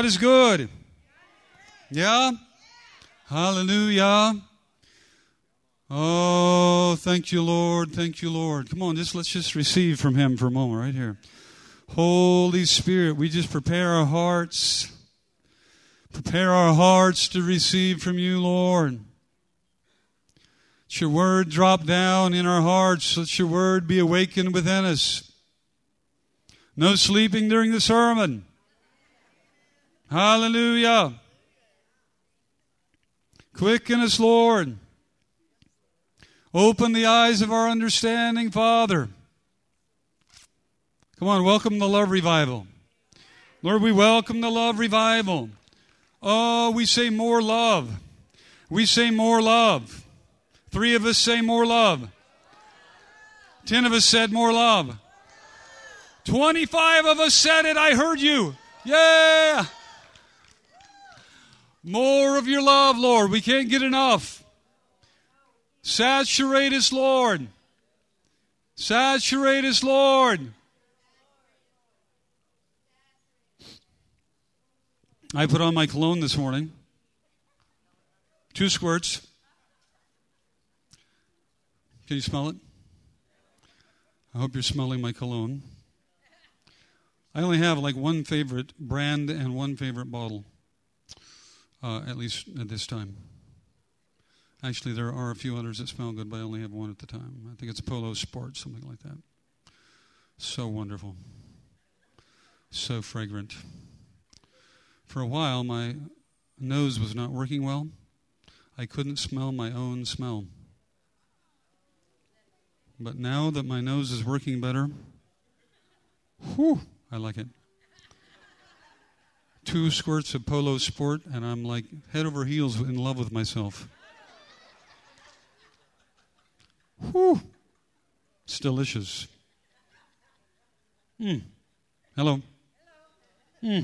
God is good. Yeah? Hallelujah. Oh, thank you, Lord. Thank you, Lord. Come on, just let's just receive from Him for a moment right here. Holy Spirit, we just prepare our hearts. Prepare our hearts to receive from you, Lord. Let your word drop down in our hearts. Let your word be awakened within us. No sleeping during the sermon. Hallelujah. Quicken us, Lord. Open the eyes of our understanding, Father. Come on, welcome the love revival. Lord, we welcome the love revival. Oh, we say more love. We say more love. Three of us say more love. Ten of us said more love. 25 of us said it. I heard you. Yeah. More of your love, Lord. We can't get enough. Saturate us, Lord. Saturate us, Lord. I put on my cologne this morning. Two squirts. Can you smell it? I hope you're smelling my cologne. I only have like one favorite brand and one favorite bottle, uh, at least at this time. Actually, there are a few others that smell good, but I only have one at the time. I think it's Polo Sport, something like that. So wonderful. So fragrant. For a while, my nose was not working well. I couldn't smell my own smell. But now that my nose is working better, whew, I like it. Two squirts of Polo Sport, and I'm like head over heels in love with myself. Whew, it's delicious. Hmm. Hello. Hmm.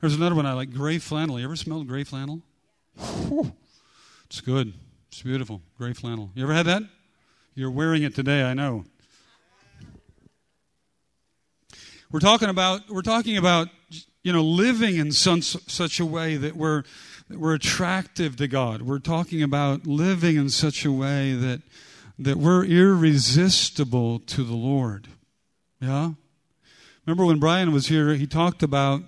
There's another one I like, gray flannel. You ever smelled gray flannel? Whew. It's good. It's beautiful. Gray flannel. You ever had that? You're wearing it today, I know. We're talking about we're talking about you know living in such, such a way that we're that we're attractive to God. We're talking about living in such a way that that we're irresistible to the Lord. Yeah? Remember when Brian was here, he talked about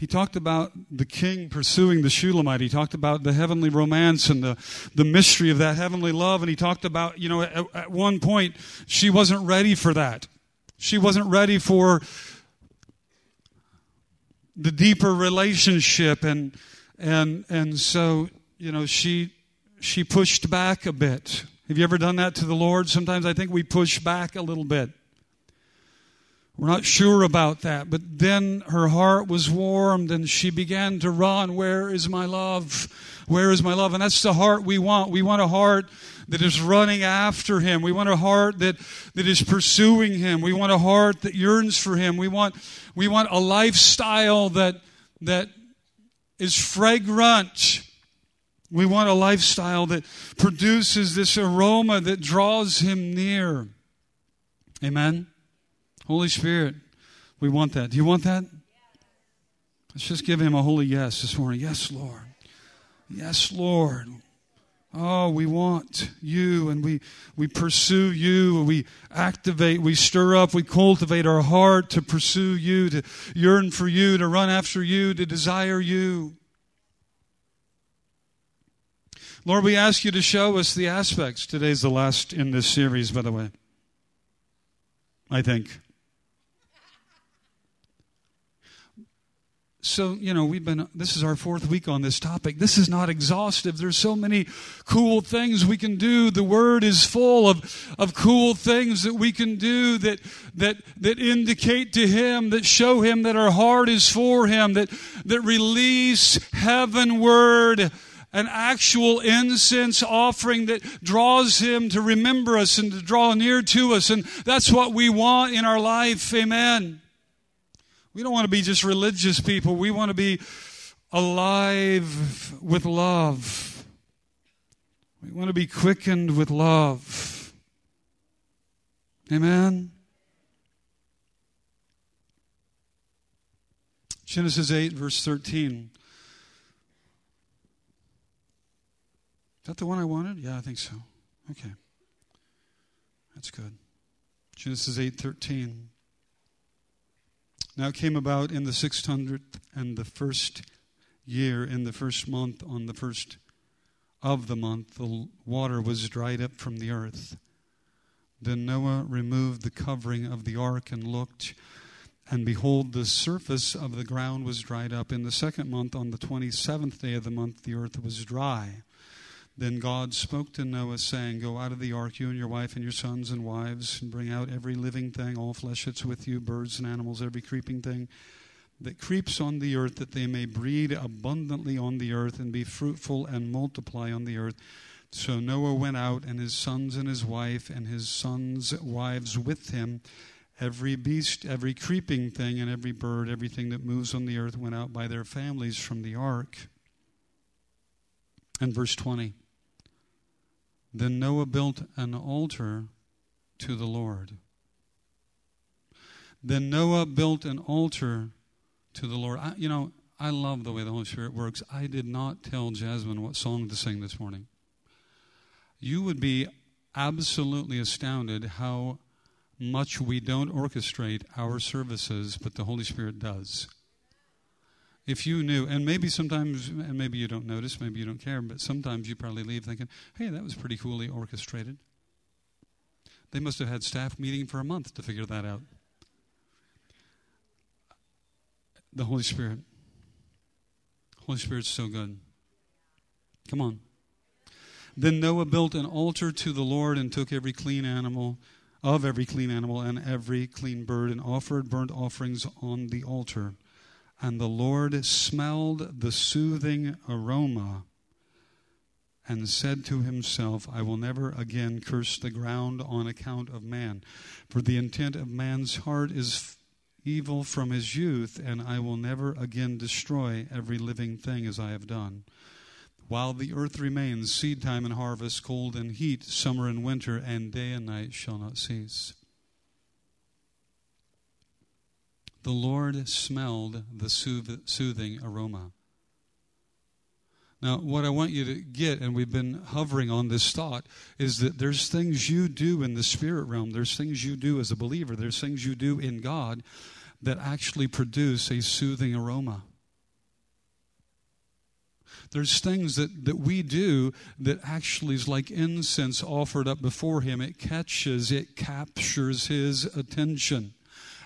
he talked about the king pursuing the Shulamite. He talked about the heavenly romance and the, the mystery of that heavenly love. And he talked about, you know, at, at one point, she wasn't ready for that. She wasn't ready for the deeper relationship. And, and, and so, you know, she, she pushed back a bit. Have you ever done that to the Lord? Sometimes I think we push back a little bit. We're not sure about that. But then her heart was warmed and she began to run. Where is my love? Where is my love? And that's the heart we want. We want a heart that is running after him. We want a heart that, that is pursuing him. We want a heart that yearns for him. We want, we want a lifestyle that, that is fragrant. We want a lifestyle that produces this aroma that draws him near. Amen. Holy Spirit, we want that. Do you want that? Let's just give him a holy yes this morning. Yes, Lord. Yes, Lord. Oh, we want you and we, we pursue you. We activate, we stir up, we cultivate our heart to pursue you, to yearn for you, to run after you, to desire you. Lord, we ask you to show us the aspects. Today's the last in this series, by the way. I think. So you know we've been this is our fourth week on this topic. This is not exhaustive. There's so many cool things we can do. The word is full of of cool things that we can do that that that indicate to him that show him that our heart is for him that that release heavenward an actual incense offering that draws him to remember us and to draw near to us. And that's what we want in our life. Amen we don't want to be just religious people. We want to be alive with love. We want to be quickened with love. Amen. Genesis 8, verse 13. Is that the one I wanted? Yeah, I think so. Okay. That's good. Genesis 8:13. Now came about in the 600th and the first year in the first month on the first of the month the water was dried up from the earth. Then Noah removed the covering of the ark and looked and behold, the surface of the ground was dried up. In the second month, on the 27th day of the month, the earth was dry. Then God spoke to Noah, saying, Go out of the ark, you and your wife and your sons and wives, and bring out every living thing, all flesh that's with you, birds and animals, every creeping thing that creeps on the earth, that they may breed abundantly on the earth and be fruitful and multiply on the earth. So Noah went out, and his sons and his wife, and his sons' wives with him Every beast, every creeping thing, and every bird, everything that moves on the earth went out by their families from the ark. And verse 20 Then Noah built an altar to the Lord. Then Noah built an altar to the Lord. I, you know, I love the way the Holy Spirit works. I did not tell Jasmine what song to sing this morning. You would be absolutely astounded how much we don't orchestrate our services, but the Holy Spirit does. If you knew, and maybe sometimes, and maybe you don't notice, maybe you don't care, but sometimes you probably leave thinking, hey, that was pretty coolly orchestrated. They must have had staff meeting for a month to figure that out. The Holy Spirit. Holy Spirit's so good. Come on. Then Noah built an altar to the Lord and took every clean animal of every clean animal and every clean bird and offered burnt offerings on the altar. And the Lord smelled the soothing aroma and said to himself, I will never again curse the ground on account of man, for the intent of man's heart is evil from his youth, and I will never again destroy every living thing as I have done. While the earth remains, seed time and harvest, cold and heat, summer and winter, and day and night shall not cease. The Lord smelled the soothing aroma. Now, what I want you to get, and we've been hovering on this thought, is that there's things you do in the spirit realm, there's things you do as a believer, there's things you do in God that actually produce a soothing aroma. There's things that, that we do that actually is like incense offered up before Him. It catches, it captures His attention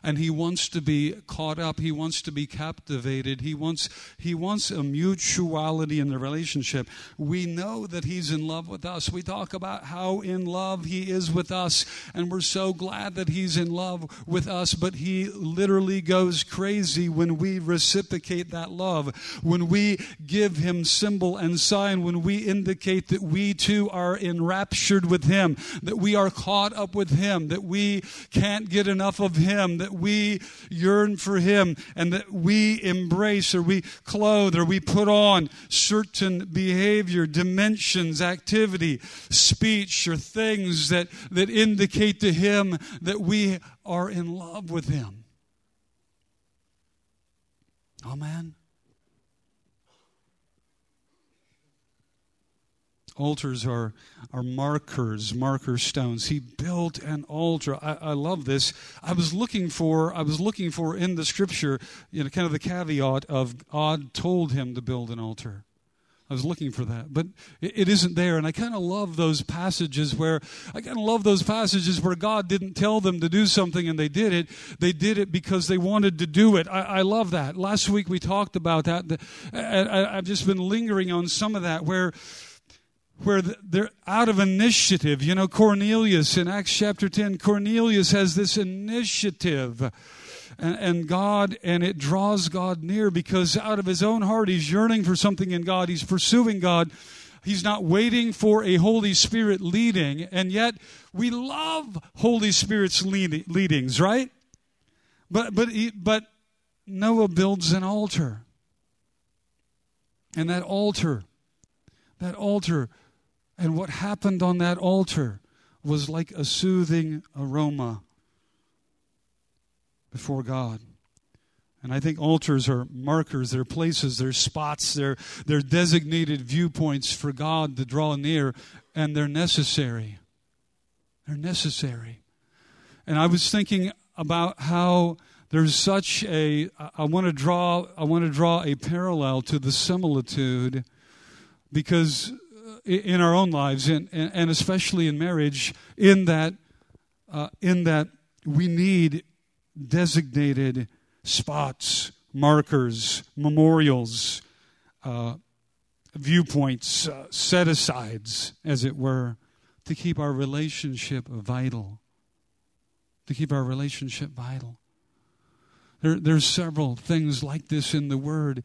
and he wants to be caught up. He wants to be captivated. He wants he wants a mutuality in the relationship. We know that he's in love with us. We talk about how in love he is with us. And we're so glad that he's in love with us. But he literally goes crazy when we reciprocate that love. When we give him symbol and sign. When we indicate that we too are enraptured with him. That we are caught up with him. That we can't get enough of him. That we yearn for Him and that we embrace or we clothe or we put on certain behavior, dimensions, activity, speech, or things that, that indicate to Him that we are in love with Him. Amen. Altars are, are markers, marker stones. He built an altar. I, I, love this. I was looking for, I was looking for in the scripture, you know, kind of the caveat of God told him to build an altar. I was looking for that, but it, isn't there. And I kind of love those passages where I kind of love those passages where God didn't tell them to do something and they did it. They did it because they wanted to do it. I, I love that. Last week we talked about that. I, I've just been lingering on some of that where where they're out of initiative. You know, Cornelius in Acts chapter 10, Cornelius has this initiative. And, and, God, and it draws God near because out of his own heart, he's yearning for something in God. He's pursuing God. He's not waiting for a Holy Spirit leading. And yet, we love Holy Spirit's lead, leadings, right? But, but, but Noah builds an altar. And that altar, that altar and what happened on that altar was like a soothing aroma before God. And I think altars are markers, they're places, they're spots, they're, they're designated viewpoints for God to draw near, and they're necessary. They're necessary. And I was thinking about how there's such a I want to draw I want to draw a parallel to the similitude because in our own lives and, and especially in marriage in that uh, in that we need designated spots, markers, memorials, uh, viewpoints, uh, set asides, as it were, to keep our relationship vital. To keep our relationship vital. There, there's several things like this in the Word,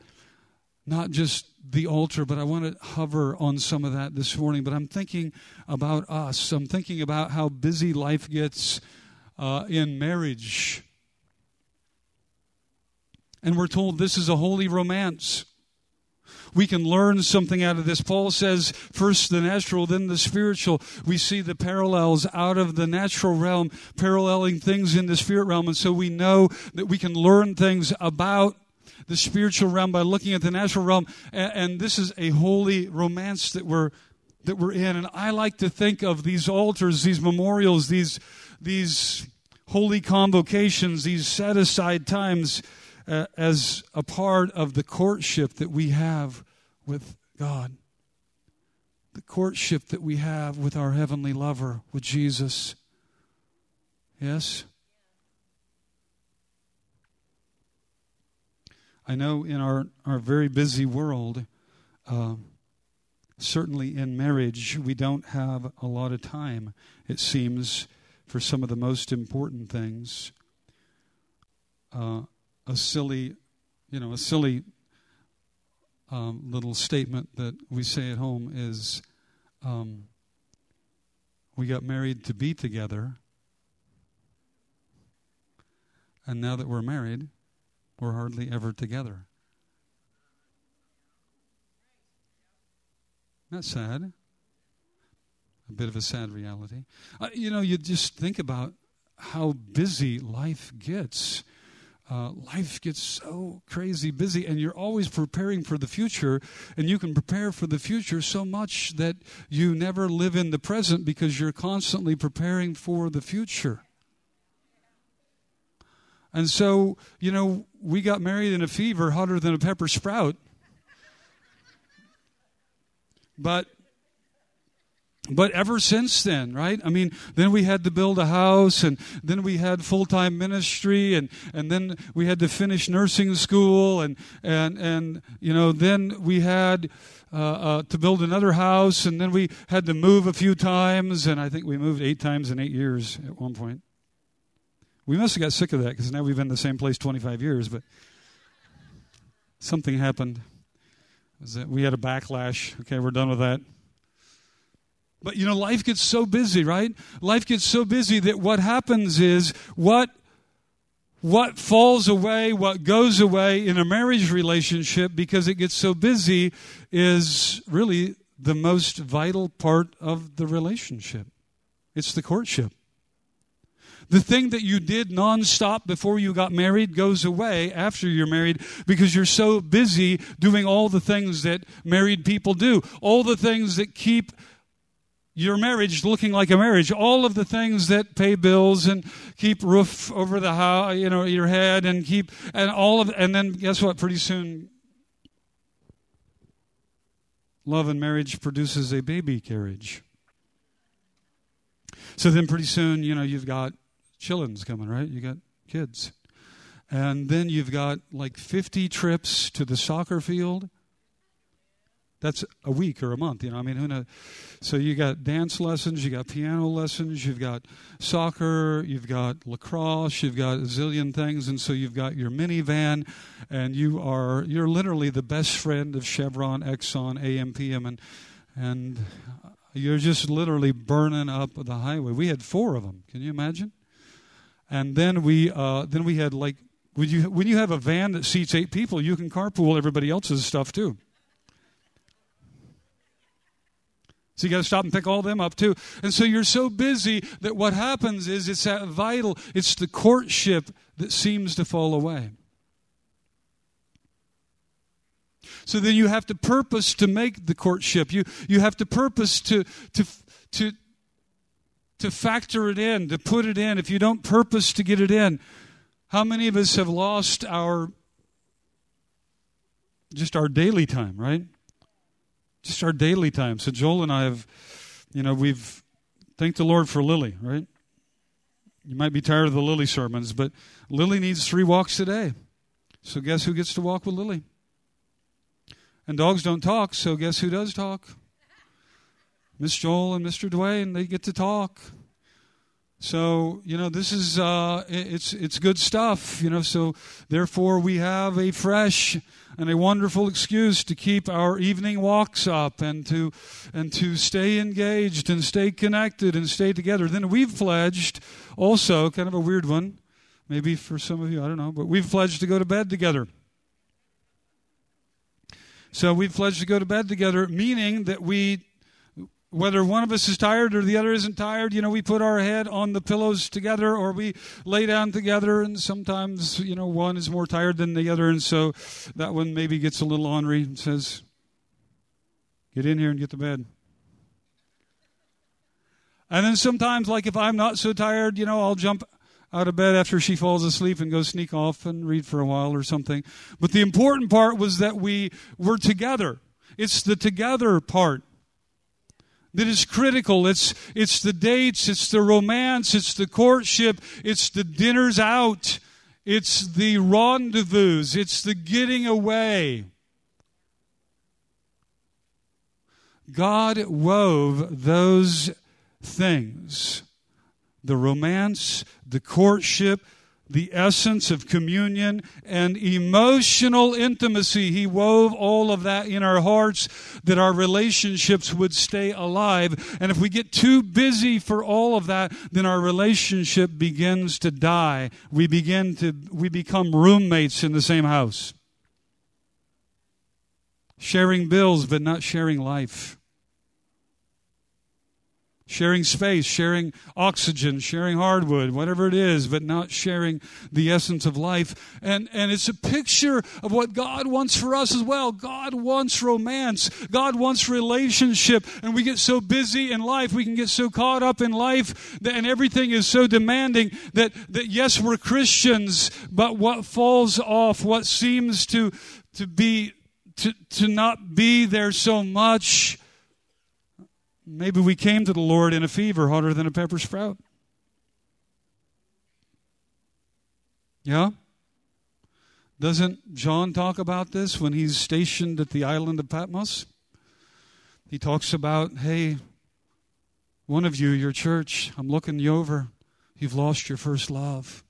not just the altar, but I want to hover on some of that this morning. But I'm thinking about us. I'm thinking about how busy life gets uh, in marriage and we're told this is a holy romance. We can learn something out of this. Paul says, first the natural, then the spiritual. We see the parallels out of the natural realm, paralleling things in the spirit realm. And so we know that we can learn things about the spiritual realm by looking at the natural realm. And, and this is a holy romance that we're, that we're in. And I like to think of these altars, these memorials, these, these holy convocations, these set aside times uh, as a part of the courtship that we have with God. The courtship that we have with our heavenly lover, with Jesus. Yes? I know in our, our very busy world, uh, certainly in marriage, we don't have a lot of time, it seems, for some of the most important things. Uh, a silly, you know, a silly um, little statement that we say at home is um, we got married to be together, and now that we're married, we're hardly ever together. Not sad. A bit of a sad reality. Uh, you know, you just think about how busy life gets uh, life gets so crazy busy and you're always preparing for the future and you can prepare for the future so much that you never live in the present because you're constantly preparing for the future and so you know we got married in a fever hotter than a pepper sprout but but ever since then, right? I mean, then we had to build a house, and then we had full time ministry, and, and then we had to finish nursing school, and, and, and you know, then we had uh, uh, to build another house, and then we had to move a few times, and I think we moved eight times in eight years at one point. We must have got sick of that because now we've been in the same place 25 years, but something happened. Was that we had a backlash. Okay, we're done with that. But you know, life gets so busy, right? Life gets so busy that what happens is what what falls away, what goes away in a marriage relationship because it gets so busy is really the most vital part of the relationship. It's the courtship. The thing that you did nonstop before you got married goes away after you're married because you're so busy doing all the things that married people do, all the things that keep your marriage looking like a marriage. All of the things that pay bills and keep roof over the house, you know, your head and keep, and all of, and then guess what? Pretty soon, love and marriage produces a baby carriage. So then pretty soon, you know, you've got chillins coming, right? You got kids. And then you've got like 50 trips to the soccer field that's a week or a month, you know. I mean, who knows? So you got dance lessons, you got piano lessons, you've got soccer, you've got lacrosse, you've got a zillion things, and so you've got your minivan, and you are you're literally the best friend of Chevron, Exxon, AMPM, and and you're just literally burning up the highway. We had four of them. Can you imagine? And then we uh, then we had like when you when you have a van that seats eight people, you can carpool everybody else's stuff too. So you got to stop and pick all them up too. And so you're so busy that what happens is it's that vital, it's the courtship that seems to fall away. So then you have to purpose to make the courtship. You, you have to purpose to, to, to, to factor it in, to put it in. If you don't purpose to get it in, how many of us have lost our just our daily time, right? Just our daily time. So Joel and I have, you know, we've thanked the Lord for Lily, right? You might be tired of the Lily sermons, but Lily needs three walks a day. So guess who gets to walk with Lily? And dogs don't talk, so guess who does talk? Miss Joel and Mr. Dwayne, they get to talk. So you know this is uh, it's it's good stuff. You know, so therefore we have a fresh and a wonderful excuse to keep our evening walks up and to and to stay engaged and stay connected and stay together. Then we've pledged also kind of a weird one, maybe for some of you I don't know, but we've pledged to go to bed together. So we've pledged to go to bed together, meaning that we, whether one of us is tired or the other isn't tired, you know, we put our head on the pillows together or we lay down together, and sometimes, you know, one is more tired than the other, and so that one maybe gets a little ornery and says, Get in here and get to bed. And then sometimes, like if I'm not so tired, you know, I'll jump out of bed after she falls asleep and go sneak off and read for a while or something. But the important part was that we were together. It's the together part that is critical. It's, it's the dates, it's the romance, it's the courtship, it's the dinners out, it's the rendezvous, it's the getting away. God wove those things the romance, the courtship, the essence of communion and emotional intimacy. He wove all of that in our hearts that our relationships would stay alive. And if we get too busy for all of that, then our relationship begins to die. We begin to, we become roommates in the same house. Sharing bills, but not sharing life sharing space, sharing oxygen, sharing hardwood, whatever it is, but not sharing the essence of life. And, and it's a picture of what God wants for us as well. God wants romance. God wants relationship. And we get so busy in life, we can get so caught up in life, that, and everything is so demanding that, that yes, we're Christians, but what falls off, what seems to, to be, to, to not be there so much, Maybe we came to the Lord in a fever hotter than a pepper sprout. Yeah? Doesn't John talk about this when he's stationed at the island of Patmos? He talks about, hey, one of you, your church, I'm looking you over. You've lost your first love.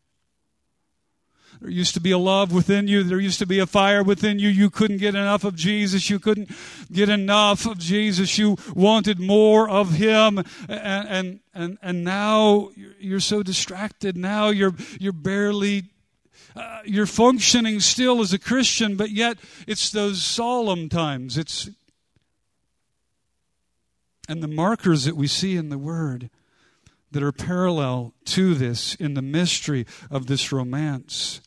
There used to be a love within you. There used to be a fire within you. You couldn't get enough of Jesus. You couldn't get enough of Jesus. You wanted more of Him. And, and, and, and now you're so distracted. Now you're, you're barely uh, you're functioning still as a Christian, but yet it's those solemn times. It's and the markers that we see in the Word that are parallel to this in the mystery of this romance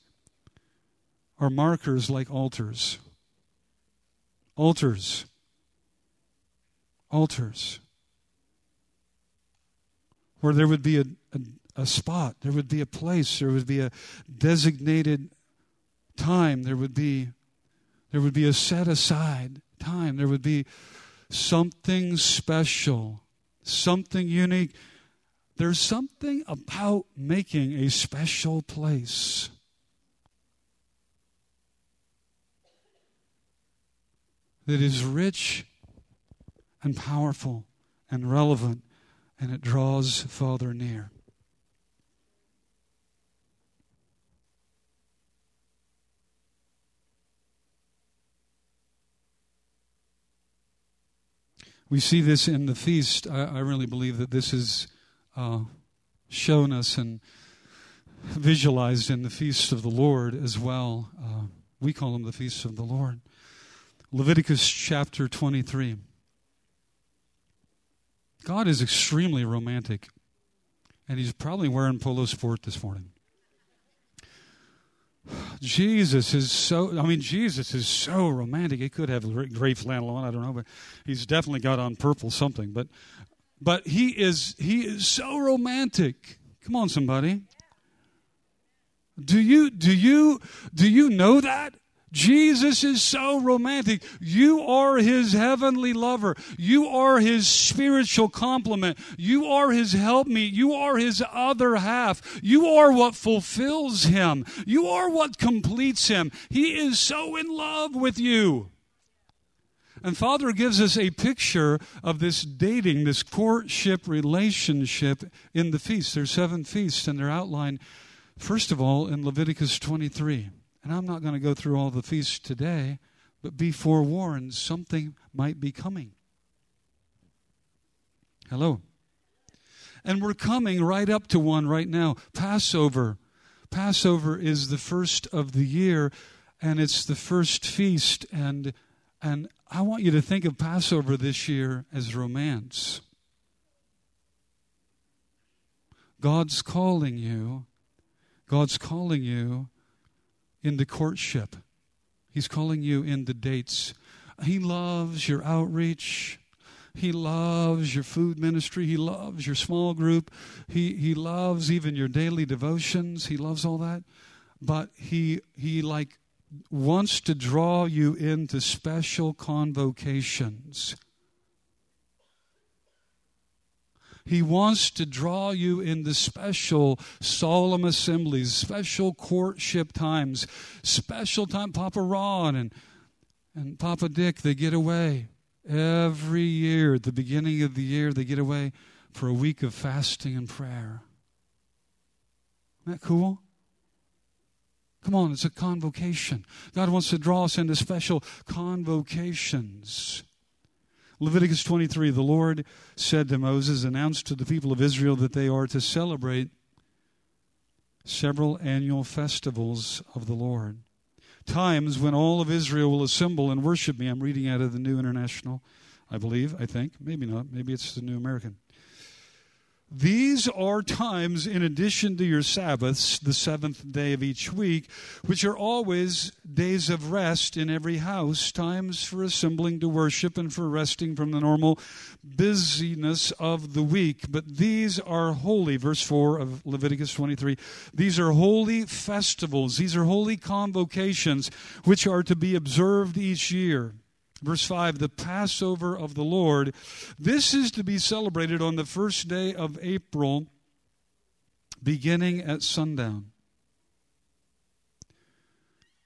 are markers like altars. Altars. Altars. Where there would be a, a, a, spot, there would be a place, there would be a designated time, there would be there would be a set aside time, there would be something special, something unique. There's something about making a special place. That is rich and powerful and relevant, and it draws Father near. We see this in the feast. I, I really believe that this is uh, shown us and visualized in the feast of the Lord as well. Uh, we call them the feasts of the Lord. Leviticus chapter 23. God is extremely romantic, and he's probably wearing polo sport this morning. Jesus is so, I mean, Jesus is so romantic. He could have gray flannel on, I don't know, but he's definitely got on purple something. But, but he is, he is so romantic. Come on, somebody. Do you, do you, do you know that? Jesus is so romantic. You are his heavenly lover. You are his spiritual complement. You are his helpmeet. You are his other half. You are what fulfills him. You are what completes him. He is so in love with you. And Father gives us a picture of this dating, this courtship relationship in the feasts. There's seven feasts, and they're outlined, first of all, in Leviticus 23. And I'm not going to go through all the feasts today, but be forewarned something might be coming. Hello. And we're coming right up to one right now Passover. Passover is the first of the year, and it's the first feast. And, and I want you to think of Passover this year as romance. God's calling you. God's calling you into courtship. He's calling you into dates. He loves your outreach. He loves your food ministry. He loves your small group. He, he loves even your daily devotions. He loves all that. But he, he like wants to draw you into special convocations He wants to draw you into special solemn assemblies, special courtship times, special time. Papa Ron and, and Papa Dick, they get away every year. At the beginning of the year, they get away for a week of fasting and prayer. Isn't that cool? Come on, it's a convocation. God wants to draw us into special convocations. Leviticus 23 The Lord said to Moses, Announce to the people of Israel that they are to celebrate several annual festivals of the Lord. Times when all of Israel will assemble and worship me. I'm reading out of the New International, I believe, I think. Maybe not. Maybe it's the New American. These are times, in addition to your Sabbaths, the seventh day of each week, which are always days of rest in every house, times for assembling to worship and for resting from the normal busyness of the week. But these are holy, verse 4 of Leviticus 23. These are holy festivals, these are holy convocations, which are to be observed each year. Verse 5 The Passover of the Lord. This is to be celebrated on the first day of April, beginning at sundown.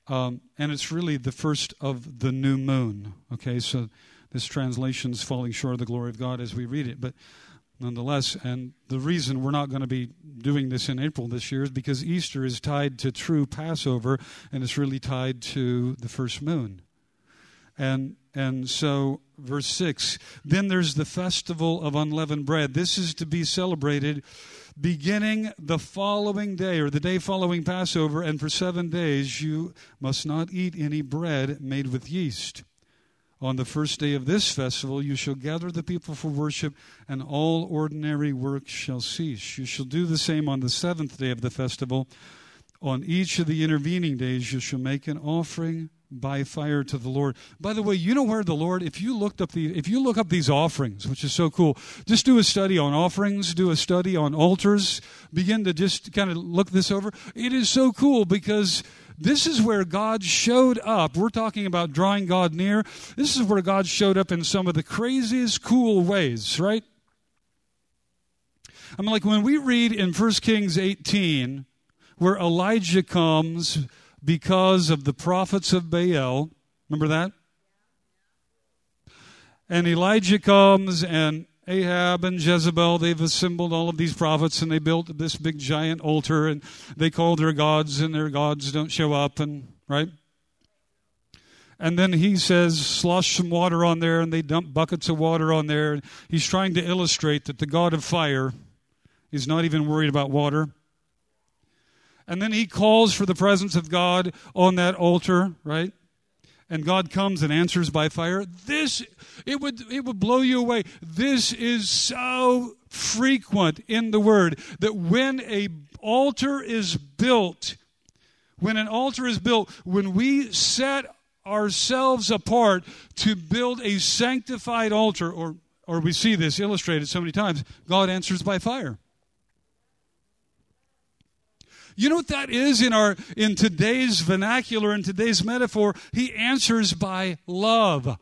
Um, and it's really the first of the new moon. Okay, so this translation is falling short of the glory of God as we read it. But nonetheless, and the reason we're not going to be doing this in April this year is because Easter is tied to true Passover, and it's really tied to the first moon. And and so verse 6, then there's the festival of unleavened bread. This is to be celebrated beginning the following day or the day following Passover, and for 7 days you must not eat any bread made with yeast. On the first day of this festival, you shall gather the people for worship, and all ordinary work shall cease. You shall do the same on the seventh day of the festival. On each of the intervening days, you shall make an offering by fire to the Lord. By the way, you know where the Lord, if you looked up the if you look up these offerings, which is so cool, just do a study on offerings, do a study on altars, begin to just kind of look this over. It is so cool because this is where God showed up. We're talking about drawing God near. This is where God showed up in some of the craziest cool ways, right? I mean, like when we read in 1 Kings 18, where Elijah comes because of the prophets of Baal. Remember that? And Elijah comes, and Ahab and Jezebel, they've assembled all of these prophets, and they built this big giant altar, and they call their gods, and their gods don't show up, and right? And then he says, slosh some water on there, and they dump buckets of water on there. He's trying to illustrate that the God of fire is not even worried about water. And then he calls for the presence of God on that altar, right? And God comes and answers by fire. This it would it would blow you away. This is so frequent in the word that when a altar is built when an altar is built, when we set ourselves apart to build a sanctified altar, or, or we see this illustrated so many times, God answers by fire. You know what that is in our in today's vernacular in today's metaphor? He answers by love.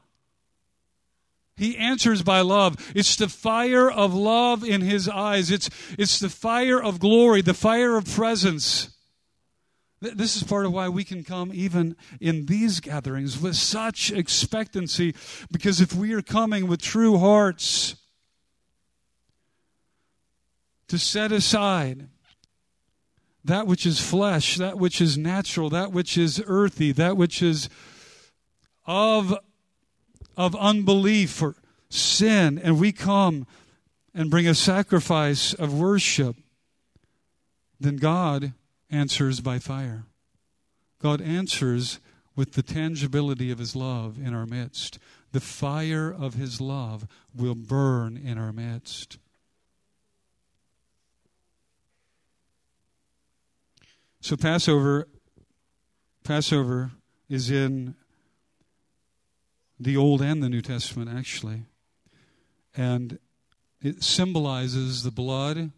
He answers by love. It's the fire of love in his eyes. It's, it's the fire of glory, the fire of presence. This is part of why we can come even in these gatherings with such expectancy, because if we are coming with true hearts to set aside that which is flesh, that which is natural, that which is earthy, that which is of, of unbelief or sin, and we come and bring a sacrifice of worship, then God answers by fire. God answers with the tangibility of His love in our midst. The fire of His love will burn in our midst. So Passover Passover is in the Old and the New Testament actually. And it symbolizes the blood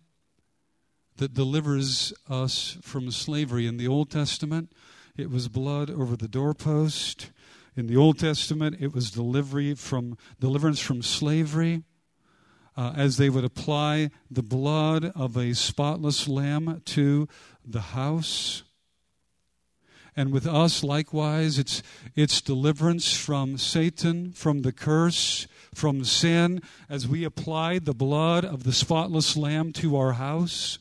that delivers us from slavery. In the Old Testament, it was blood over the doorpost. In the Old Testament, it was delivery from deliverance from slavery. Uh, as they would apply the blood of a spotless lamb to the house. And with us, likewise, it's, it's deliverance from Satan, from the curse, from sin, as we apply the blood of the spotless lamb to our house.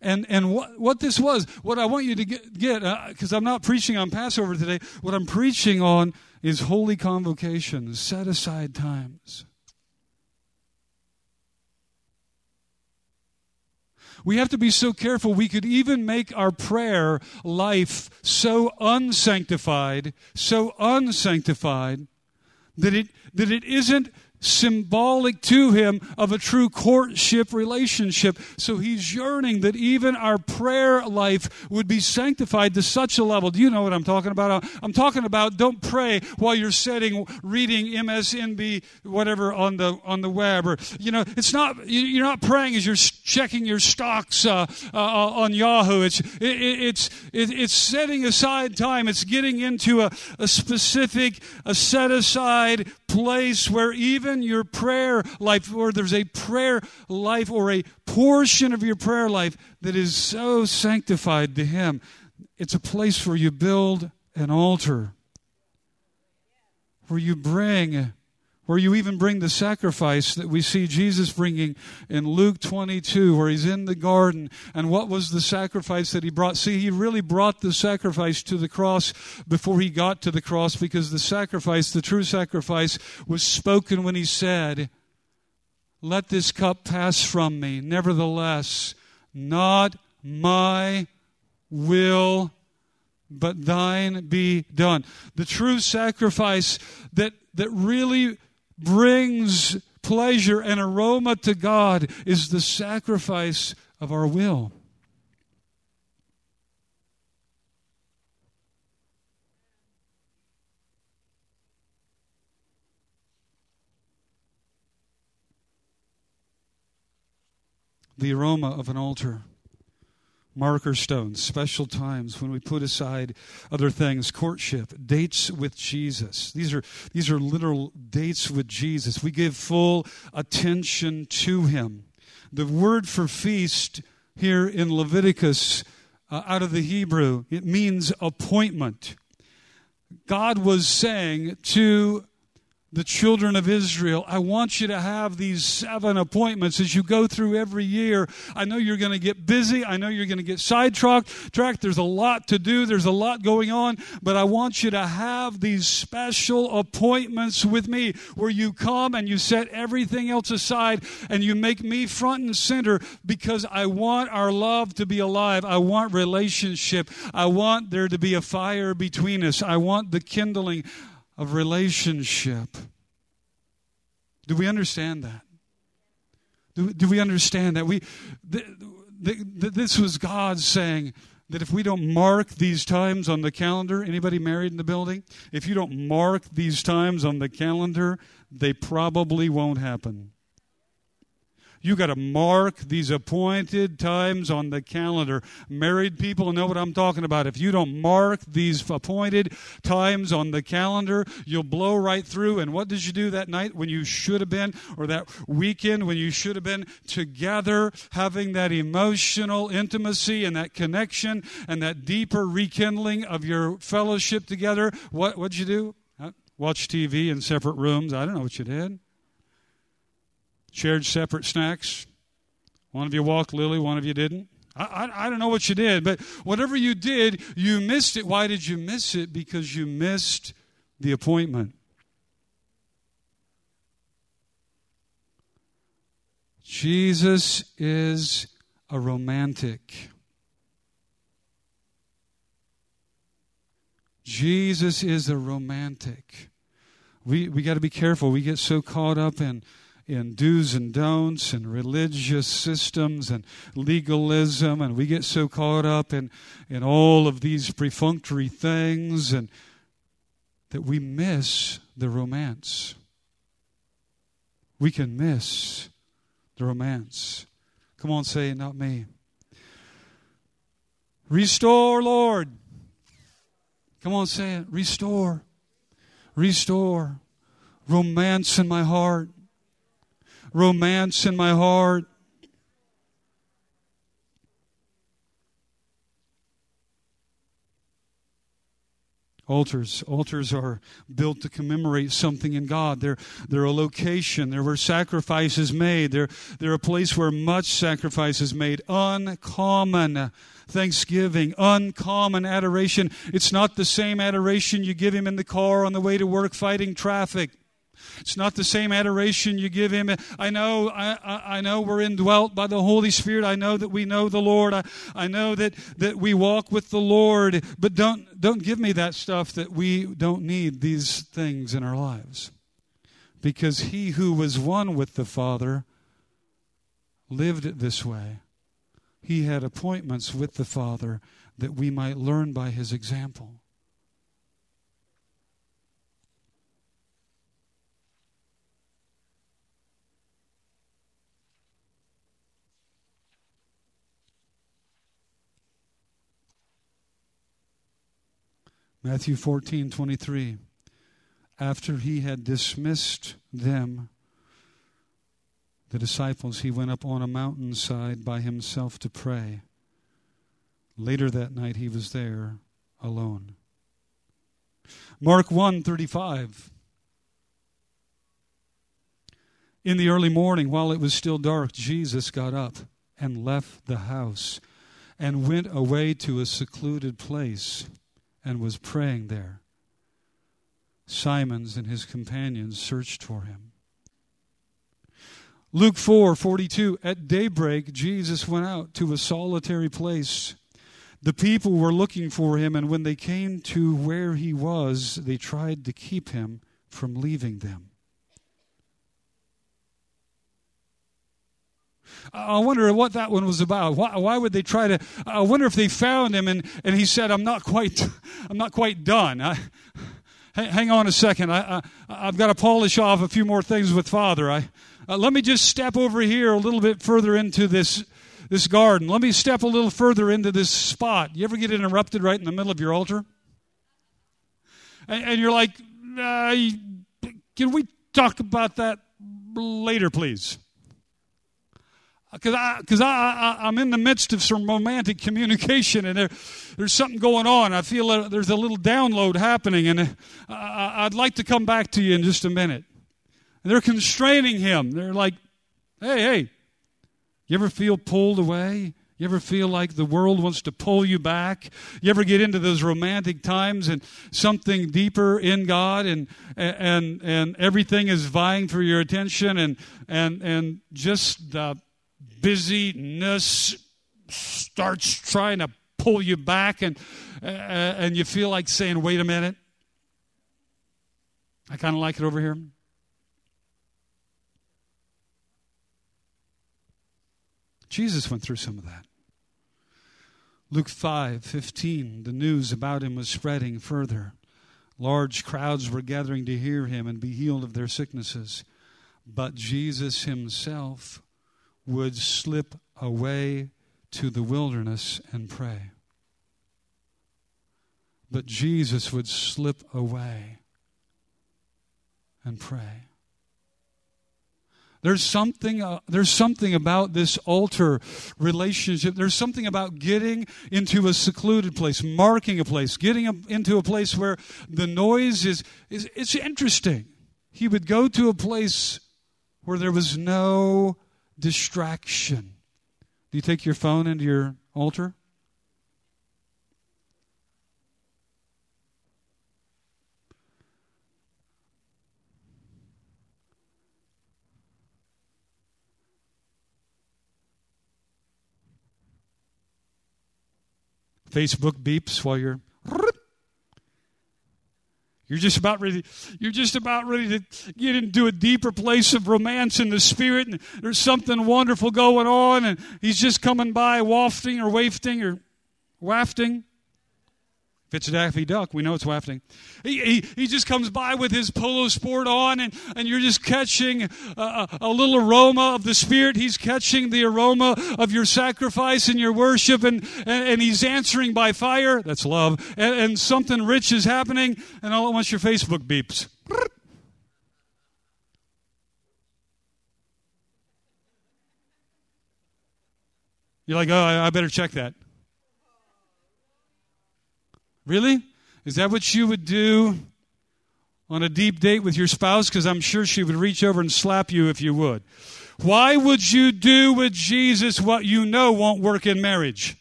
And, and what, what this was, what I want you to get, because uh, I'm not preaching on Passover today, what I'm preaching on is holy convocations, set aside times. We have to be so careful. We could even make our prayer life so unsanctified, so unsanctified, that it, that it isn't symbolic to him of a true courtship relationship. So he's yearning that even our prayer life would be sanctified to such a level. Do you know what I'm talking about? I'm talking about don't pray while you're sitting reading MSNB whatever on the on the web or you know it's not you're not praying as you're checking your stocks uh, uh, on Yahoo. It's it, it's it, it's setting aside time. It's getting into a, a specific a set aside place where even your prayer life, or there's a prayer life or a portion of your prayer life that is so sanctified to Him, it's a place where you build an altar, where you bring where you even bring the sacrifice that we see Jesus bringing in Luke 22, where he's in the garden. And what was the sacrifice that he brought? See, he really brought the sacrifice to the cross before he got to the cross because the sacrifice, the true sacrifice, was spoken when he said, Let this cup pass from me. Nevertheless, not my will but thine be done. The true sacrifice that, that really brings pleasure and aroma to God is the sacrifice of our will. The aroma of an altar marker stones, special times when we put aside other things, courtship, dates with Jesus. These are, these are literal dates with Jesus. We give full attention to him. The word for feast here in Leviticus, uh, out of the Hebrew, it means appointment. God was saying to the children of Israel, I want you to have these seven appointments as you go through every year. I know you're going to get busy. I know you're going to get sidetracked. Tracked. There's a lot to do. There's a lot going on. But I want you to have these special appointments with me where you come and you set everything else aside and you make me front and center because I want our love to be alive. I want relationship. I want there to be a fire between us. I want the kindling of relationship. Do we understand that? Do, do we understand that? We, this was God saying that if we don't mark these times on the calendar, anybody married in the building? If you don't mark these times on the calendar, they probably won't happen. You got to mark these appointed times on the calendar. Married people know what I'm talking about. If you don't mark these appointed times on the calendar, you'll blow right through. And what did you do that night when you should have been, or that weekend when you should have been together, having that emotional intimacy and that connection and that deeper rekindling of your fellowship together? What what'd you do? Watch TV in separate rooms. I don't know what you did shared separate snacks. One of you walked Lily, one of you didn't. I, I, I, don't know what you did, but whatever you did, you missed it. Why did you miss it? Because you missed the appointment. Jesus is a romantic. Jesus is a romantic. We, we got to be careful. We get so caught up in in do's and don'ts and religious systems and legalism, and we get so caught up in, in all of these perfunctory things and that we miss the romance. We can miss the romance. Come on, say it, not me. Restore, Lord. Come on, say it. Restore. Restore. Romance in my heart romance in my heart. Altars. Altars are built to commemorate something in God. They're, they're a location. They're where sacrifice is made. They're, they're a place where much sacrifice is made. Uncommon thanksgiving, uncommon adoration. It's not the same adoration you give him in the car on the way to work fighting traffic. It's not the same adoration you give him. I know, I, I know we're indwelt by the Holy Spirit. I know that we know the Lord. I, I know that, that we walk with the Lord. But don't, don't give me that stuff that we don't need these things in our lives. Because he who was one with the Father lived this way. He had appointments with the Father that we might learn by his example. Matthew 14, 23. After he had dismissed them, the disciples, he went up on a mountainside by himself to pray. Later that night he was there alone. Mark 1:35 In the early morning while it was still dark Jesus got up and left the house and went away to a secluded place and was praying there. Simons and his companions searched for him. Luke 4 42. At daybreak, Jesus went out to a solitary place. The people were looking for him, and when they came to where he was, they tried to keep him from leaving them. I wonder what that one was about. Why, why, would they try to? I wonder if they found him and, and he said, "I'm not quite, I'm not quite done. I, hang on a second. I, I, have got to polish off a few more things with Father. I, uh, let me just step over here a little bit further into this this garden. Let me step a little further into this spot. You ever get interrupted right in the middle of your altar? And, and you're like, uh, can we talk about that later, please? Because I because I, I am in the midst of some romantic communication and there there's something going on. I feel there's a little download happening, and uh, I, I'd like to come back to you in just a minute. And they're constraining him. They're like, "Hey, hey, you ever feel pulled away? You ever feel like the world wants to pull you back? You ever get into those romantic times and something deeper in God and and and everything is vying for your attention and and and just the busyness starts trying to pull you back and uh, and you feel like saying wait a minute i kind of like it over here jesus went through some of that Luke 5 15, the news about him was spreading further. Large crowds were gathering to hear him and be healed of their sicknesses. But Jesus himself would slip away to the wilderness and pray. But Jesus would slip away and pray. There's something, uh, there's something about this altar relationship. There's something about getting into a secluded place, marking a place, getting a, into a place where the noise is, is it's interesting. He would go to a place where there was no distraction. Do you take your phone into your altar? Facebook beeps while you're you're just about ready you're just about ready to get into a deeper place of romance in the spirit and there's something wonderful going on and he's just coming by wafting or wafting or wafting if it's Daffy Duck, we know it's wafting. He, he, he just comes by with his polo sport on, and, and you're just catching a, a, little aroma of the Spirit. He's catching the aroma of your sacrifice and your worship, and, and, and he's answering by fire. That's love. And, and something rich is happening, and all at once your Facebook beeps. You're like, oh, I better check that. Really? Is that what you would do on a deep date with your spouse? Because I'm sure she would reach over and slap you if you would. Why would you do with Jesus what you know won't work in marriage?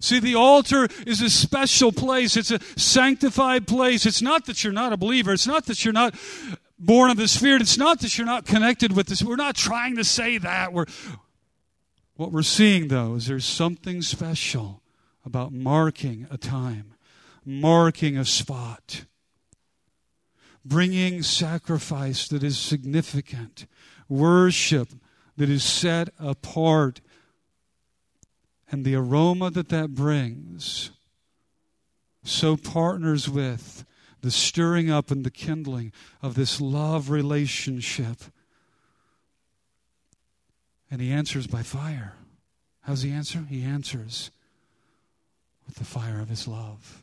See, the altar is a special place. It's a sanctified place. It's not that you're not a believer. It's not that you're not born of the Spirit. It's not that you're not connected with this. We're not trying to say that. We're, what we're seeing, though, is there's something special about marking a time, marking a spot, bringing sacrifice that is significant, worship that is set apart, and the aroma that that brings so partners with the stirring up and the kindling of this love relationship and he answers by fire. How's he answer? He answers with the fire of his love.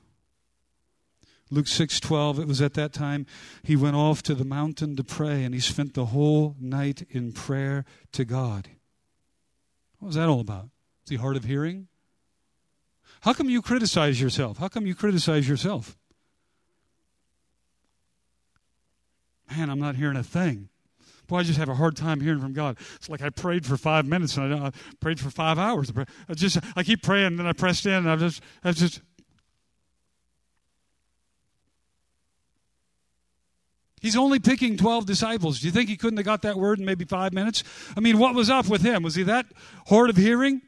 Luke 6:12 it was at that time he went off to the mountain to pray and he spent the whole night in prayer to God. What was that all about? Is he hard of hearing? How come you criticize yourself? How come you criticize yourself? Man, I'm not hearing a thing. Boy, I just have a hard time hearing from God. It's like I prayed for five minutes and I, I prayed for five hours. I just I keep praying and then I pressed in and I just I just He's only picking 12 disciples. Do you think he couldn't have got that word in maybe five minutes? I mean, what was up with him? Was he that hard of hearing?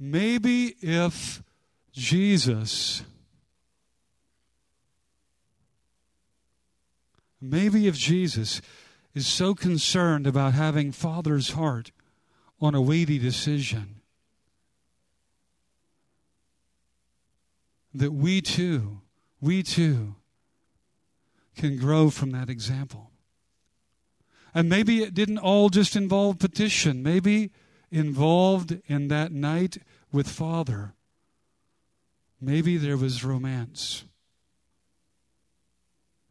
Maybe if Jesus Maybe if Jesus is so concerned about having Father's heart on a weighty decision, that we too, we too, can grow from that example. And maybe it didn't all just involve petition, maybe involved in that night with Father. Maybe there was romance.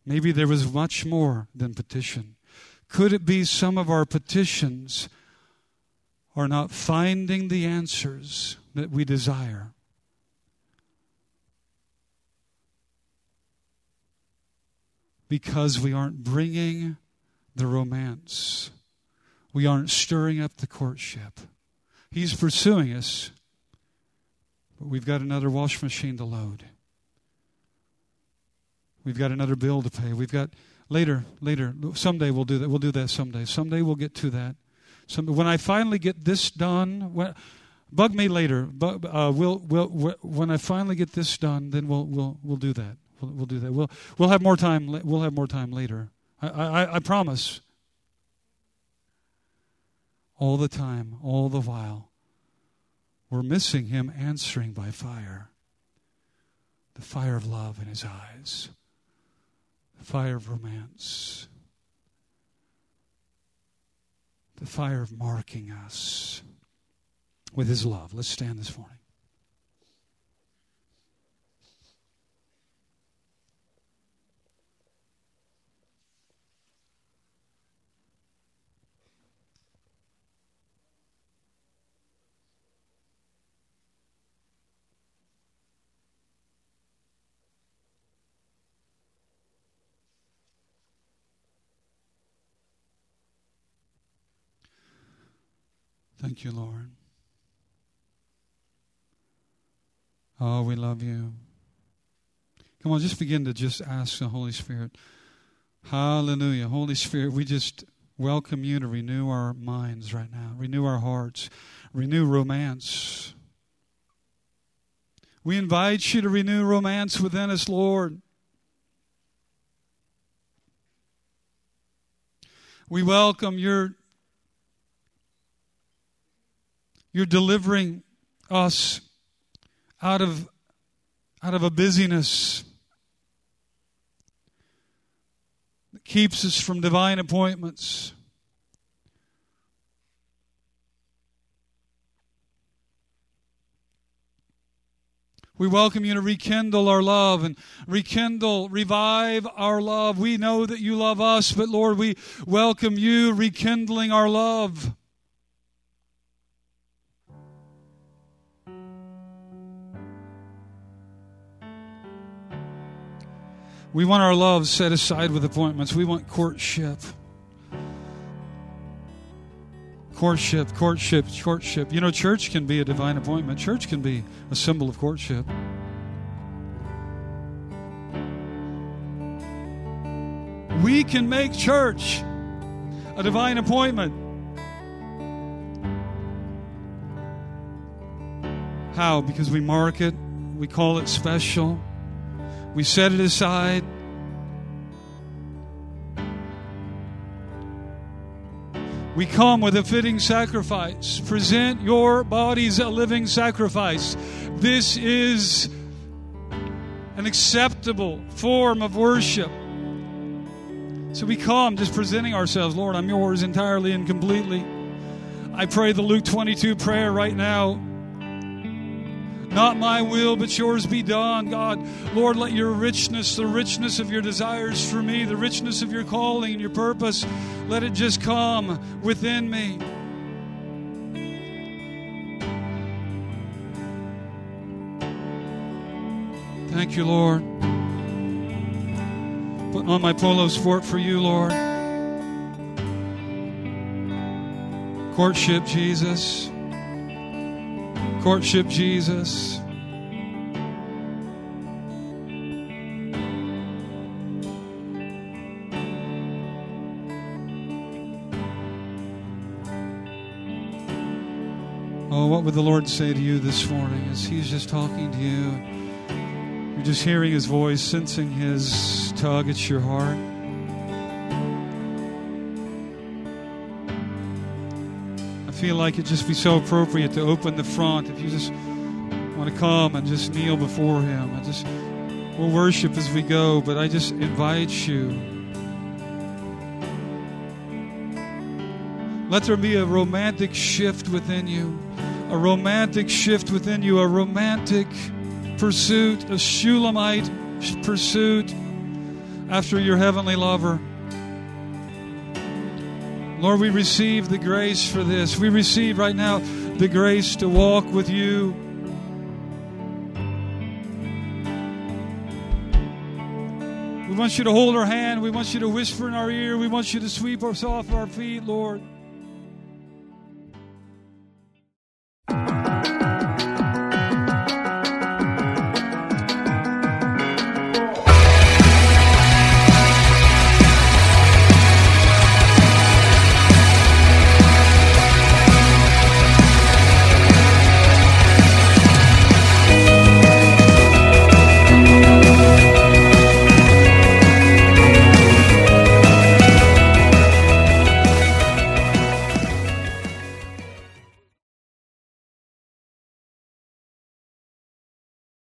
Maybe there was much more than petition. Could it be some of our petitions are not finding the answers that we desire? Because we aren't bringing the romance. We aren't stirring up the courtship. He's pursuing us, but we've got another wash machine to load. We've got another bill to pay. We've got later, later. Someday we'll do that. We'll do that someday. Someday we'll get to that. Some, when I finally get this done, when, bug me later. Uh, we'll, we'll, when I finally get this done, then we'll, we'll, we'll do that. We'll, we'll do that. We'll, we'll have more time. We'll have more time later. I, I, I promise. all the time, all the while, we're missing Him answering by fire. The fire of love in His eyes, fire of romance, the fire of marking us with His love. Let's stand this morning. Thank you, Lord. Oh, we love you. Come on, just begin to just ask the Holy Spirit. Hallelujah. Holy Spirit, we just welcome you to renew our minds right now, renew our hearts, renew romance. We invite you to renew romance within us, Lord. We welcome your You're delivering us out of, out of a busyness that keeps us from divine appointments. We welcome you to rekindle our love and rekindle, revive our love. We know that you love us, but Lord, we welcome you rekindling our love. We want our love set aside with appointments. We want courtship. Courtship, courtship, courtship. You know, church can be a divine appointment, church can be a symbol of courtship. We can make church a divine appointment. How? Because we mark it, we call it special. We set it aside. We come with a fitting sacrifice. Present your bodies a living sacrifice. This is an acceptable form of worship. So we come just presenting ourselves. Lord, I'm yours entirely and completely. I pray the Luke 22 prayer right now not my will, but yours be done, God. Lord, let your richness, the richness of your desires for me, the richness of your calling and your purpose, let it just come within me. Thank you, Lord. Put on my polo sport for you, Lord. Courtship, Jesus. Courtship Jesus. Oh, what would the Lord say to you this morning as He's just talking to you? You're just hearing His voice, sensing His tug at your heart. Feel like it'd just be so appropriate to open the front if you just want to come and just kneel before Him. I just we'll worship as we go, but I just invite you. Let there be a romantic shift within you, a romantic shift within you, a romantic pursuit, a Shulamite pursuit after your heavenly lover. Lord, we receive the grace for this. We receive right now the grace to walk with you. We want you to hold our hand. We want you to whisper in our ear. We want you to sweep us off our feet, Lord.